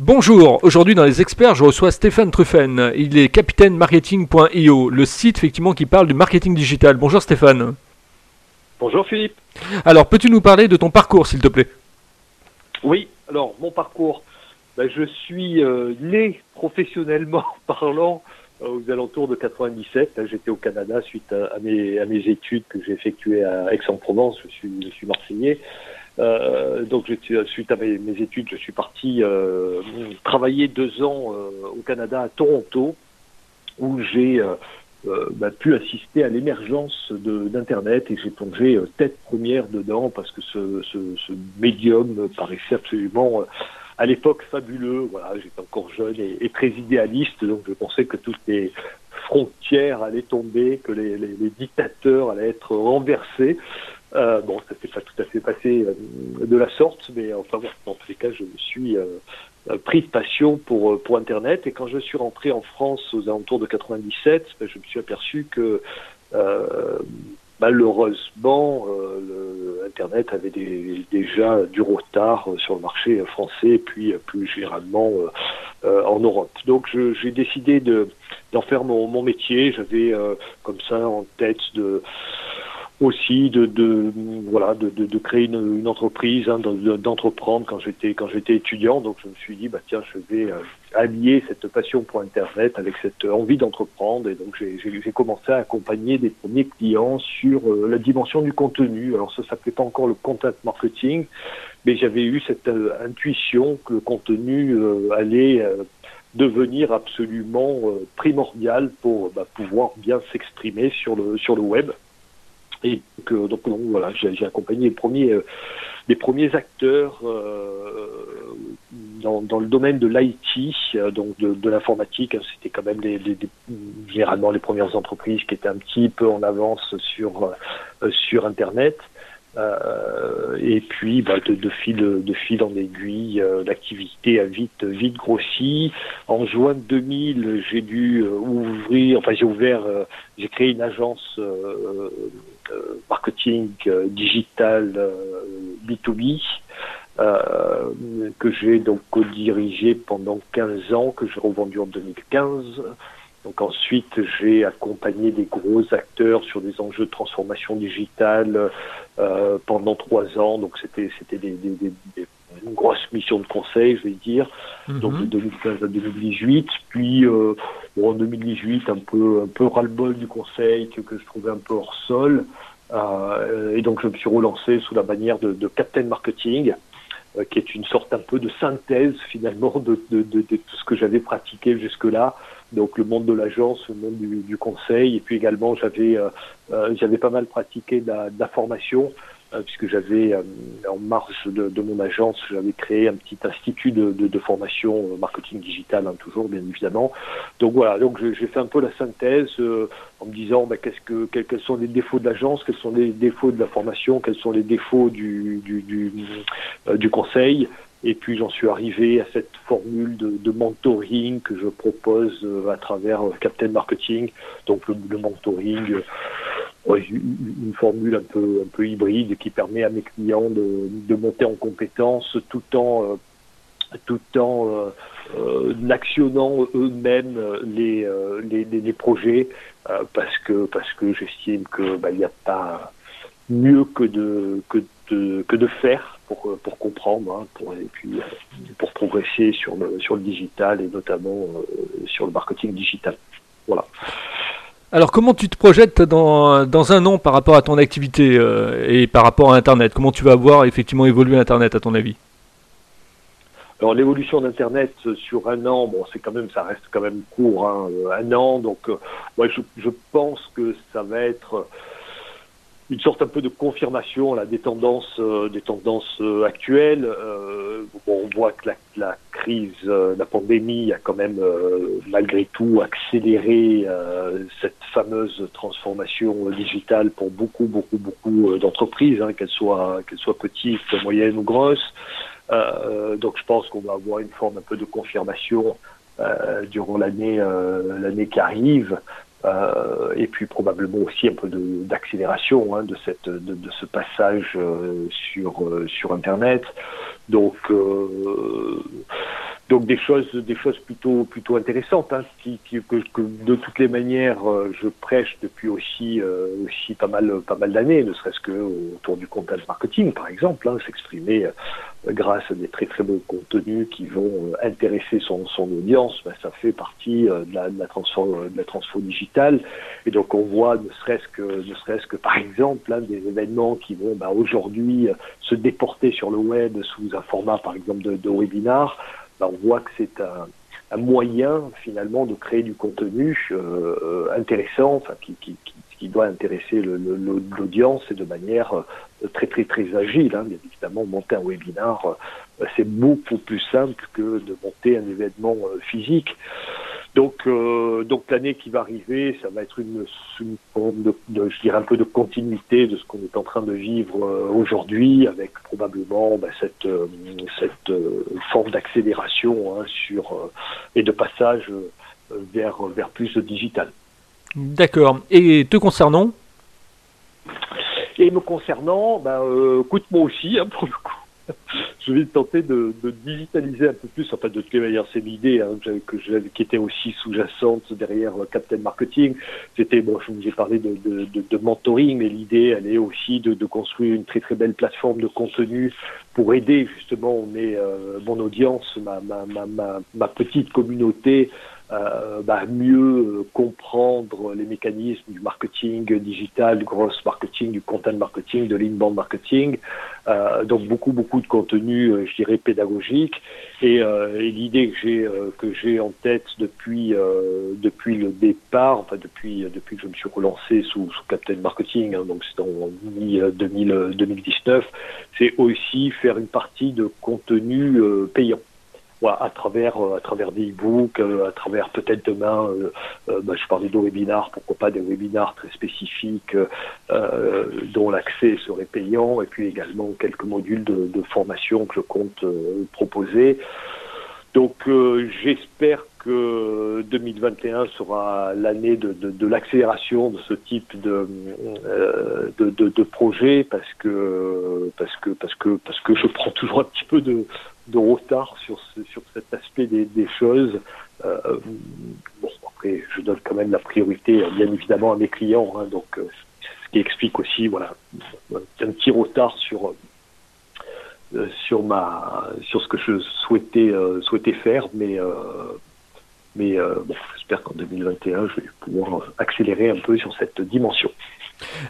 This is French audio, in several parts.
Bonjour, aujourd'hui dans les experts, je reçois Stéphane Truffen. Il est capitaine marketing.io, le site effectivement qui parle du marketing digital. Bonjour Stéphane. Bonjour Philippe. Alors, peux-tu nous parler de ton parcours s'il te plaît? Oui, alors mon parcours, ben, je suis euh, né professionnellement parlant euh, aux alentours de 97. J'étais au Canada suite à, mes, à mes études que j'ai effectuées à Aix-en-Provence. Je suis, je suis marseillais. Euh, donc, suite à mes, études, je suis parti euh, travailler deux ans euh, au Canada, à Toronto, où j'ai bah, pu assister à l'émergence d'Internet et j'ai plongé tête première dedans parce que ce, médium paraissait absolument à l'époque fabuleux. Voilà, j'étais encore jeune et, très idéaliste, donc je pensais que toutes les frontières allaient tomber, que les dictateurs allaient être renversés. Euh, bon, ça s'est pas tout à fait passé euh, de la sorte, mais enfin bon, dans tous les cas, je me suis euh, pris de passion pour pour Internet. Et quand je suis rentré en France aux alentours de 97, ben, je me suis aperçu que malheureusement, le, Internet avait déjà du retard sur le marché français, puis plus généralement en Europe. Donc, j'ai décidé de d'en faire mon, mon métier. J'avais comme ça en tête de aussi de, de voilà de, de, de, créer une, une entreprise, hein, d'entreprendre quand j'étais quand j'étais étudiant. Donc je me suis dit bah tiens je vais euh, allier cette passion pour Internet avec cette envie d'entreprendre et donc j'ai commencé à accompagner des premiers clients sur euh, la dimension du contenu. Alors ça s'appelait pas encore le content marketing, mais j'avais eu cette euh, intuition que le contenu allait devenir absolument primordial pour bah, pouvoir bien s'exprimer sur le sur le web. Et donc, donc, voilà, j'ai accompagné les premiers, euh, les premiers acteurs euh, dans, le domaine de l'IT, euh, donc de, l'informatique. C'était quand même les, généralement les premières entreprises qui étaient un petit peu en avance sur sur Internet. Et puis, bah, de, fil, en aiguille, l'activité a vite, vite grossi. En juin 2000, j'ai dû ouvrir, enfin j'ai ouvert, j'ai créé une agence marketing digital B2B que j'ai donc co-dirigé pendant 15 ans, que j'ai revendu en 2015. Donc ensuite, j'ai accompagné des gros acteurs sur des enjeux de transformation digitale euh, pendant trois ans. Donc c'était c'était des, des, des, une grosse mission de conseil, je vais dire. Mhm. Donc de 2015 à 2018. Puis euh, bon, en 2018, un peu un peu ras-le-bol du conseil que, que je trouvais un peu hors sol. Euh, et donc je me suis relancé sous la bannière de, de Captain Marketing euh, qui est une sorte un peu de synthèse finalement de, de, tout ce que j'avais pratiqué jusque-là, donc le monde de l'agence, le monde du, du, conseil, et puis également j'avais euh, j'avais pas mal pratiqué de la, formation, puisque j'avais euh, en marge de, de, mon agence, j'avais créé un petit institut de, de formation marketing digital, hein, toujours bien évidemment. Donc voilà, donc j'ai fait un peu la synthèse en me disant bah, qu'est-ce que quels, quels, sont les défauts de l'agence, quels sont les défauts de la formation, quels sont les défauts du du, du, du conseil. Et puis j'en suis arrivé à cette formule de, de, mentoring que je propose euh, à travers euh, Captain Marketing. Donc le, le mentoring, euh, une formule un peu un peu hybride qui permet à mes clients de, de monter en compétences tout en tout en euh, actionnant eux-mêmes les, les, les, projets parce que parce que j'estime que bah, il n'y a pas mieux que de que de que de faire pour, euh, pour comprendre, hein, pour, et puis euh, pour progresser sur le, sur le digital et notamment euh, sur le marketing digital. Voilà. Alors comment tu te projettes dans, dans un an par rapport à ton activité euh, et par rapport à Internet? Comment tu vas voir effectivement évoluer Internet à ton avis? Alors l'évolution d'Internet sur un an, bon, c'est quand même, ça reste quand même court, hein, un an. Donc, euh, ouais, je, je, pense que ça va être une sorte un peu de confirmation là, des tendances, euh, des tendances euh, actuelles. Euh, on voit que la, crise, euh, la pandémie a quand même euh, malgré tout accéléré cette fameuse transformation digitale pour beaucoup, beaucoup, beaucoup d'entreprises, hein, qu'elles soient, qu'elles soient petites, moyennes ou grosses. donc je pense qu'on va avoir une forme un peu de confirmation durant l'année, l'année qui arrive. Euh, et puis probablement aussi un peu d'accélération hein, de, cette, de, de, ce passage euh, sur, euh, sur Internet. Donc, euh, donc des choses, des choses plutôt, plutôt intéressantes, hein, qui, qui, que, que, de toutes les manières euh, je prêche depuis aussi, euh, aussi pas mal, pas mal d'années, ne serait-ce que autour du content marketing, par exemple, hein, s'exprimer euh, grâce à des très très beaux contenus qui vont intéresser son, son audience, ben, ça fait partie de la, de la transfo, de la transfo digitale, et donc on voit, ne serait-ce que, ne serait-ce que par exemple, hein, des événements qui vont ben, aujourd'hui se déporter sur le web sous un format, par exemple, de, de webinar. On voit que c'est un, moyen finalement de créer du contenu euh, intéressant, enfin, qui, doit intéresser l'audience et de manière euh, très très très agile. Hein. Bien évidemment, monter un webinar, euh, c'est beaucoup plus simple que de monter un événement physique. Donc, euh, donc l'année qui va arriver, ça va être une, une forme de, de, je dirais un peu de continuité de ce qu'on est en train de vivre euh, aujourd'hui, avec probablement bah, cette, euh, cette forme d'accélération hein, sur et de passage vers vers plus de digital. D'accord. Et te concernant? Et me concernant, bah, écoute moi aussi hein, pour le coup je vais tenter de, de, digitaliser un peu plus. Enfin, de toutes les manières, c'est l'idée hein, que j'avais, qui était aussi sous-jacente derrière euh, Captain Marketing. C'était, bon, je vous ai parlé de, de, de mentoring, mais l'idée, elle est aussi de, construire une très très belle plateforme de contenu pour aider justement mes, euh, mon audience, ma, ma, ma, ma petite communauté euh, bah, mieux euh, comprendre les mécanismes du marketing digital, du gross marketing, du content marketing, de l'inbound marketing. Euh, donc beaucoup beaucoup de contenu, euh, je dirais pédagogique. Et, et l'idée que j'ai que j'ai en tête depuis depuis le départ, enfin depuis depuis que je me suis relancé sous, sous Captain Marketing, hein, donc c'est en 2019, c'est aussi faire une partie de contenu payant à travers euh, à travers des e-books, euh, à travers peut-être demain, euh, bah, je parlais de webinars, pourquoi pas des webinars très spécifiques dont l'accès serait payant, et puis également quelques modules de, formation que je compte proposer. Donc j'espère que 2021 sera l'année de l'accélération de ce type de, de, de, projet parce que parce que parce que parce que je prends toujours un petit peu de, de retard sur, sur cet aspect des, des choses. Euh, bon, après, je donne quand même la priorité, bien évidemment, à mes clients. Hein, donc, euh, ce qui explique aussi, voilà, un petit retard sur euh, sur ma sur ce que je souhaitais euh, souhaitais faire, mais euh, mais j'espère qu'en 2021, je vais pouvoir accélérer un peu sur cette dimension.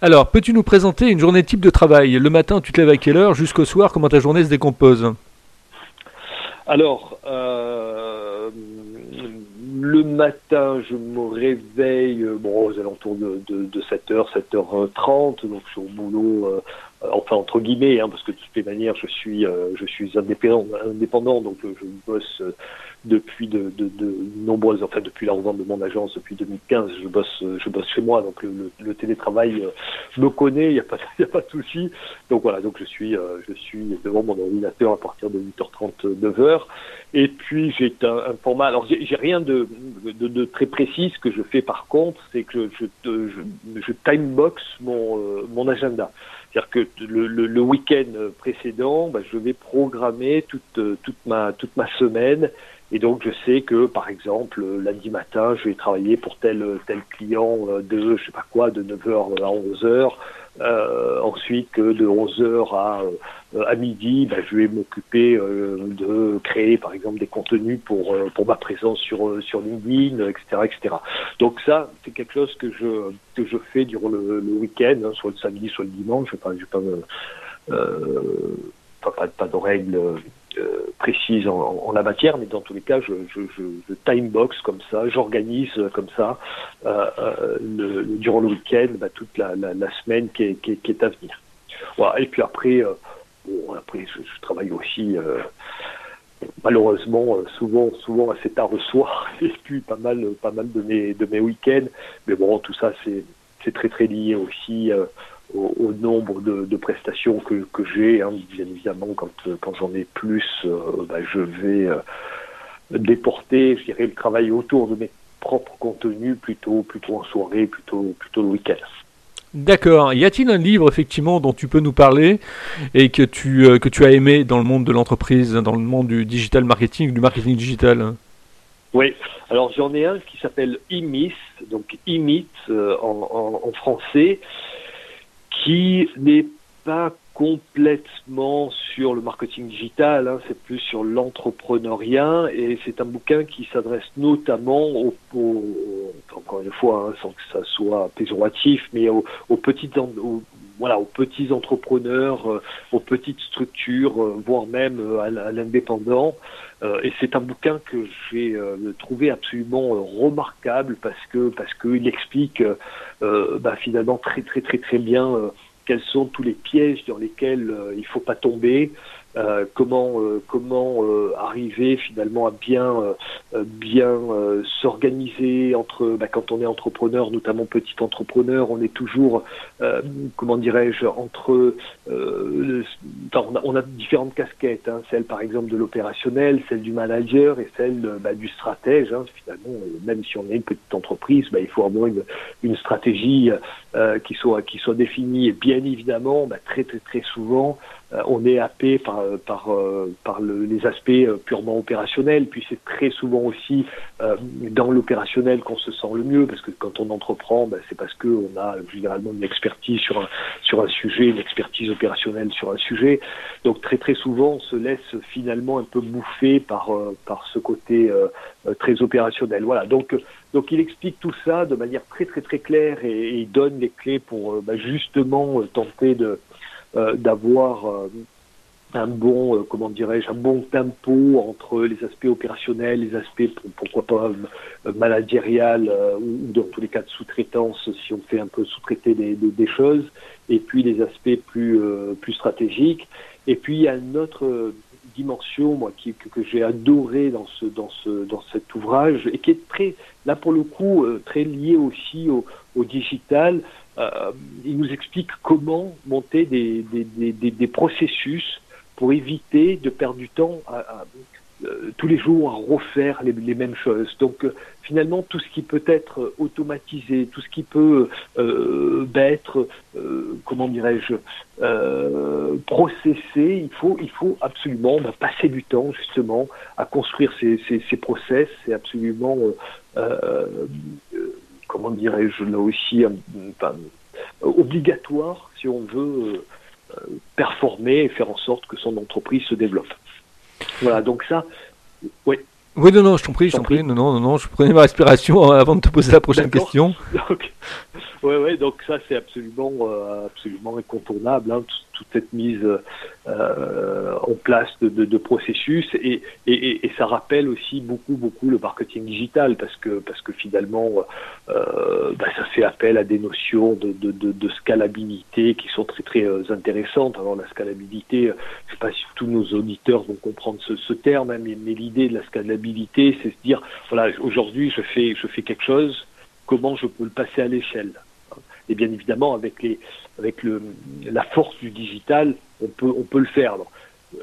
Alors, peux-tu nous présenter une journée type de travail? Le matin, tu te lèves à quelle heure? Jusqu'au soir, comment ta journée se décompose? Alors, euh, le matin, je me réveille euh, bon, aux alentours de, de, de 7h, 7h30, donc je suis au boulot, euh, enfin entre guillemets, hein, parce que de toutes les manières, je suis, euh, je suis indépendant, indépendant donc je bosse depuis de, de, de, nombreuses, enfin depuis la revente de mon agence depuis 2015, je bosse, je bosse chez moi, donc le, le, télétravail me connaît, il n'y a pas, il a pas de souci. Donc voilà, donc je suis, je suis devant mon ordinateur à partir de 8h30, 9h. Et puis j'ai un, un, format. Alors j'ai rien de, de, de, très précis. Ce que je fais par contre, c'est que je, je, je, timebox mon, euh, mon agenda. C'est-à-dire que le, le, le week-end précédent, bah, je vais programmer toute, toute, ma, toute ma semaine. Et donc je sais que par exemple lundi matin, je vais travailler pour tel tel client de je sais pas quoi de 9h à 11h. Euh, ensuite, que de 11h à, euh, à midi, ben, je vais m'occuper euh, de créer, par exemple, des contenus pour euh, pour ma présence sur sur LinkedIn, etc., etc. Donc ça, c'est quelque chose que je que je fais durant le, le week-end, hein, soit le samedi, soit le dimanche. Je vais pas, je pas me pas, pas, pas de règles euh, précise en, la matière, mais dans tous les cas, je, je, je, timebox comme ça, j'organise comme ça euh, euh, durant le week-end bah, toute la, semaine qui est, à venir. Et puis après, euh, après je, travaille aussi euh, malheureusement souvent souvent assez tard le soir et puis pas mal pas mal de mes de mes week-ends. Mais bon, tout ça c'est c'est très très lié aussi au, au nombre de, de, prestations que, que j'ai. Hein. Bien évidemment, quand, quand j'en ai plus, euh, bah, je vais euh, déporter, je dirais, le travail autour de mes propres contenus plutôt, plutôt en soirée, plutôt, plutôt le week-end. D'accord. Y a-t-il un livre effectivement dont tu peux nous parler et que tu, que tu as aimé dans le monde de l'entreprise, dans le monde du digital marketing, du marketing digital? Oui. Alors j'en ai un qui s'appelle IMIS, donc IMIT en, en, français, qui n'est pas complètement sur le marketing digital, hein, c'est plus sur l'entrepreneuriat et c'est un bouquin qui s'adresse notamment aux, encore une fois, hein, sans que ça soit péjoratif, mais aux, petites voilà, aux petits entrepreneurs, euh, aux petites structures, euh, voire même euh, à, l'indépendant. et c'est un bouquin que j'ai trouvé absolument remarquable parce que parce qu'il explique bah, finalement très très très très bien quels sont tous les pièges dans lesquels il ne faut pas tomber, euh, comment euh, comment euh, arriver finalement à bien bien s'organiser entre bah, quand on est entrepreneur notamment petit entrepreneur on est toujours comment dirais-je entre on, a, différentes casquettes hein, celle par exemple de l'opérationnel celle du manager et celle bah, du stratège hein, finalement même si on est une petite entreprise bah, il faut avoir une, une stratégie qui soit qui soit définie et bien évidemment bah, très très très souvent on est happé par euh, par, euh, par les aspects euh, purement opérationnels. Puis c'est très souvent aussi dans l'opérationnel qu'on se sent le mieux, parce que quand on entreprend, ben, c'est parce qu'on a généralement une expertise sur un, sur un sujet, une expertise opérationnelle sur un sujet. Donc très très souvent, on se laisse finalement un peu bouffer par, par ce côté très opérationnel. Voilà. Donc donc il explique tout ça de manière très très très claire et, il donne les clés pour ben, justement tenter de d'avoir un bon, euh, comment dirais-je, un bon tempo entre les aspects opérationnels, les aspects, pourquoi pas, euh, managérial euh, ou, dans tous les cas de sous-traitance, si on fait un peu sous-traiter des, des, choses, et puis les aspects plus, plus stratégiques. Et puis il y a une autre dimension, moi, qui, que, j'ai adoré dans ce, dans ce, dans cet ouvrage, et qui est très, là pour le coup, très lié aussi au, au digital. Il nous explique comment monter des, des, des, des processus pour éviter de perdre du temps à, euh, tous les jours à refaire les, mêmes choses. Donc euh, finalement, tout ce qui peut être automatisé, tout ce qui peut euh, être, comment dirais-je, processé, il faut, il faut absolument bah, passer du temps justement à construire ces, ces, process. C'est absolument, comment dirais-je, là aussi, obligatoire si on veut performer et faire en sorte que son entreprise se développe. Voilà, donc ça, oui. Oui, non, non, je t'en prie, je t'en prie. Non, non, non, je prenais ma respiration avant de te poser la prochaine question. Oui, ouais, donc ça c'est absolument, euh, absolument incontournable, hein, toute cette mise euh, en place de, processus et, ça rappelle aussi beaucoup, beaucoup le marketing digital parce que, parce que finalement, euh, bah, ça fait appel à des notions de, scalabilité qui sont très, très euh, intéressantes. Alors la scalabilité, je sais pas si tous nos auditeurs vont comprendre ce, ce terme, hein, mais, mais l'idée de la scalabilité, c'est se dire, voilà, aujourd'hui je fais, je fais quelque chose, comment je peux le passer à l'échelle? Et bien évidemment, avec, les, avec le, la force du digital, on peut, on peut le faire.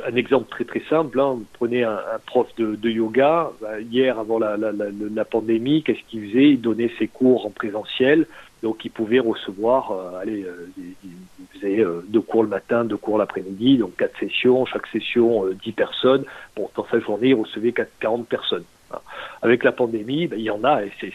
un exemple très très simple, hein, prenez un, prof de, yoga, bah, hier avant la, la pandémie, qu'est-ce qu'il faisait? Il donnait ses cours en présentiel, donc il pouvait recevoir, euh, allez, euh, il faisait euh, deux cours le matin, deux cours l'après-midi, donc quatre sessions, chaque session dix personnes. Bon, dans sa journée, il recevait 40 personnes. Avec la pandémie, ben, il y en a, et c'est,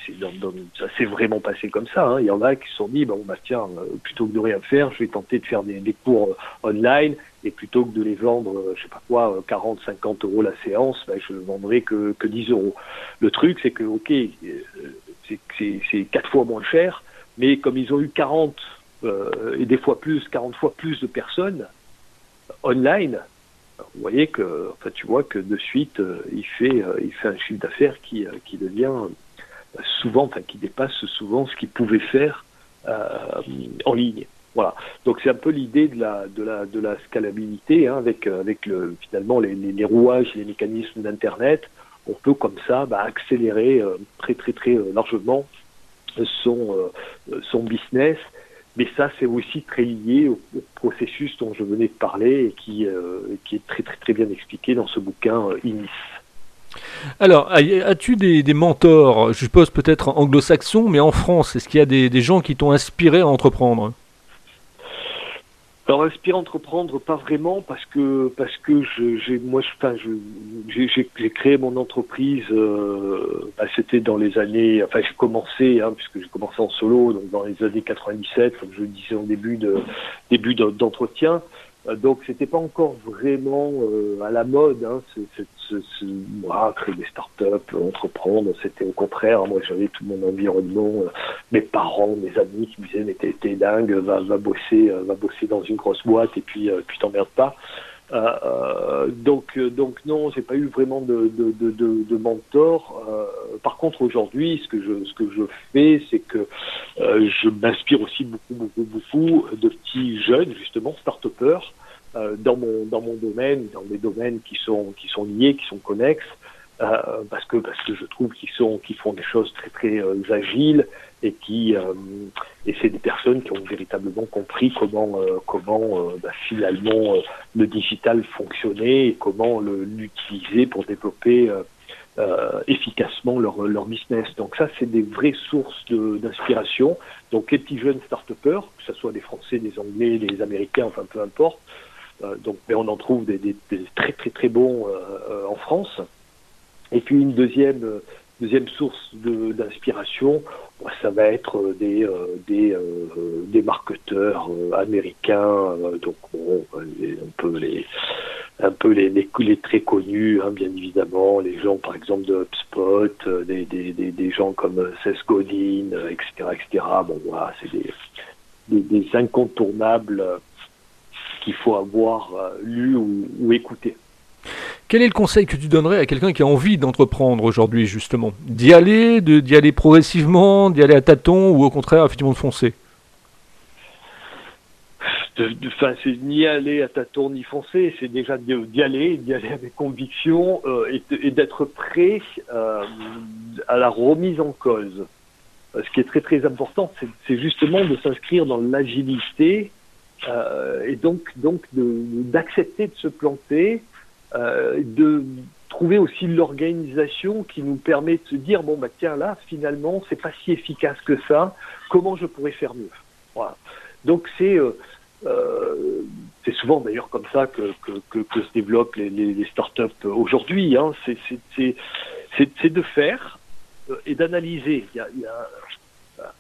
ça s'est vraiment passé comme ça, hein. il y en a qui se sont dit, bon, bah, tiens, euh, plutôt que de rien faire, je vais tenter de faire des, des cours euh, online, et plutôt que de les vendre, euh, je sais pas quoi, 40, 50 euros la séance, ben, je ne vendrai que, que 10 euros. Le truc, c'est que, ok, c'est quatre fois moins cher, mais comme ils ont eu 40 et des fois plus, 40 fois plus de personnes online, vous voyez que, enfin, tu vois que de suite, euh, il fait, euh, il fait un chiffre d'affaires qui, euh, qui devient souvent, enfin, qui dépasse souvent ce qu'il pouvait faire en ligne. Voilà. Donc c'est un peu l'idée de la, de la, de la scalabilité hein, avec, avec le, finalement les, les, les rouages, les mécanismes d'Internet. On peut comme ça bah, accélérer très très très largement son, son business mais ça, c'est aussi très lié au, processus dont je venais de parler et qui, euh, est très, très, très bien expliqué dans ce bouquin euh, Inis. Alors, as-tu des, mentors, je suppose peut-être anglo-saxons, mais en France, est-ce qu'il y a des gens qui t'ont inspiré à entreprendre? Alors inspirer entreprendre pas vraiment parce que parce que j'ai moi enfin j'ai créé mon entreprise euh, bah, c'était dans les années enfin j'ai commencé hein, puisque j'ai commencé en solo donc dans les années 97 comme je le disais en début de début d'entretien donc c'était pas encore vraiment euh, à la mode, hein, c'est, créer des startups, entreprendre. C'était au contraire, moi j'avais tout mon environnement, euh, mes parents, mes amis qui me disaient mais t'es, dingue, va, va bosser, va bosser dans une grosse boîte et puis puis t'emmerdes pas. Euh, euh, donc, donc non, j'ai pas eu vraiment de, de, mentor. Euh, par contre, aujourd'hui, ce que je ce que je fais, c'est que je m'inspire aussi beaucoup beaucoup beaucoup de petits jeunes justement start-upers dans mon dans mon domaine, dans des domaines qui sont qui sont liés, qui sont connexes. Euh, parce que parce que je trouve qu'ils sont qui font des choses très très euh, agiles et qui euh, et c'est des personnes qui ont véritablement compris comment comment bah, finalement le digital fonctionnait et comment l'utiliser pour développer efficacement leur leur business. Donc ça c'est des vraies sources d'inspiration. Donc les petits jeunes start-upers, que ce soit des Français, des Anglais, des Américains, enfin peu importe. donc mais on en trouve des, des, des très très très bons en France. Et puis une deuxième euh, deuxième source d'inspiration, bah, ça va être euh, des euh, des, des marketeurs américains, donc bon, un peu les un peu les, les, très connus, hein, bien évidemment, les gens par exemple de HubSpot, des, des, des, des gens comme Seth Godin, etc., etc. Bon, voilà, c'est des, des, incontournables qu'il faut avoir lu ou, ou écouté. Quel est le conseil que tu donnerais à quelqu'un qui a envie d'entreprendre aujourd'hui, justement? D'y aller, d'y aller progressivement, d'y aller à tâtons, ou au contraire, effectivement, de foncer? Enfin, c'est ni aller à tâtons ni foncer, c'est déjà d'y aller, d'y aller avec conviction euh, et, d'être prêt euh, à la remise en cause. Euh, ce qui est très très important, c'est justement de s'inscrire dans l'agilité et donc donc d'accepter de, de, se planter de trouver aussi l'organisation qui nous permet de se dire bon bah tiens là finalement c'est pas si efficace que ça. Comment je pourrais faire mieux? Voilà. Donc c'est euh, euh, c'est souvent d'ailleurs comme ça que, que, se développent les, startups aujourd'hui hein. c'est de faire et d'analyser. Il y a, il y a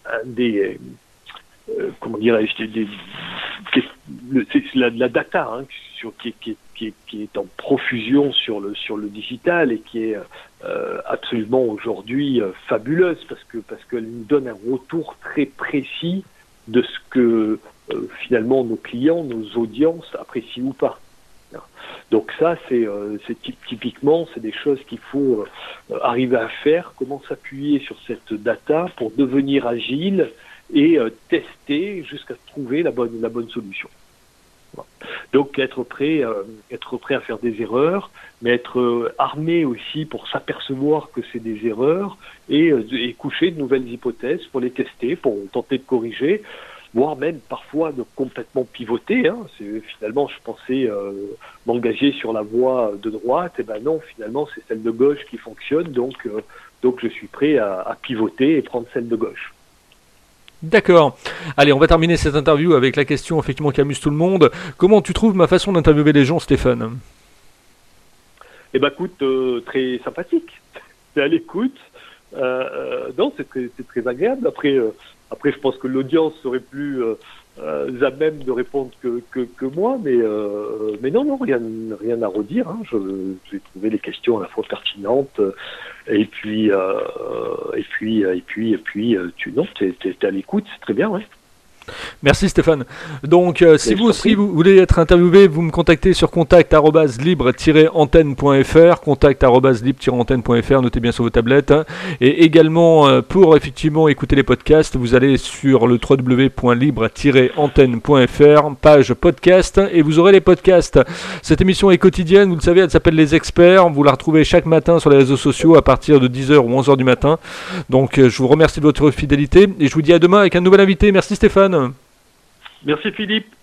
un des euh, comment dirais-je, la, data hein, qui, est en profusion sur le sur le digital et qui est euh, absolument aujourd'hui euh, fabuleuse parce que parce qu'elle nous donne un retour très précis de ce que finalement nos clients, nos audiences apprécient ou pas. Donc ça, c'est typiquement, c'est des choses qu'il faut arriver à faire. Comment s'appuyer sur cette data pour devenir agile et euh, tester jusqu'à trouver la bonne, la bonne solution. Donc être prêt, euh, être prêt à faire des erreurs, mais être euh, armé aussi pour s'apercevoir que c'est des erreurs et, coucher de nouvelles hypothèses pour les tester, pour tenter de corriger, voire même parfois de complètement pivoter. Hein. Finalement, je pensais m'engager sur la voie de droite, et ben non, finalement c'est celle de gauche qui fonctionne, donc donc je suis prêt à pivoter et prendre celle de gauche. D'accord. Allez, on va terminer cette interview avec la question effectivement qui amuse tout le monde. Comment tu trouves ma façon d'interviewer les gens, Stéphane? Eh ben, écoute, euh, très sympathique. C'est à l'écoute. Euh, euh, non, c'est très, agréable. Après, après, je pense que l'audience serait plus euh, à même de répondre que, que, que moi, mais, euh, mais non, non, rien, rien à redire. Hein. Je, j'ai trouvé les questions à la fois pertinentes et puis, euh, et puis, et puis, et puis, tu non, t'es, t'es à l'écoute, c'est très bien, ouais. Merci Stéphane. Donc, euh, si vous aussi vous voulez être interviewé, vous me contactez sur contact-libre-antenne.fr, contact-libre-antenne.fr, notez bien sur vos tablettes. Hein. Et également, euh, pour effectivement écouter les podcasts, vous allez sur le www.libre-antenne.fr, page podcast, et vous aurez les podcasts. Cette émission est quotidienne, vous le savez, elle s'appelle Les Experts. Vous la retrouvez chaque matin sur les réseaux sociaux à partir de 10h ou 11h du matin. Donc, euh, je vous remercie de votre fidélité et je vous dis à demain avec un nouvel invité. Merci Stéphane. Merci Philippe.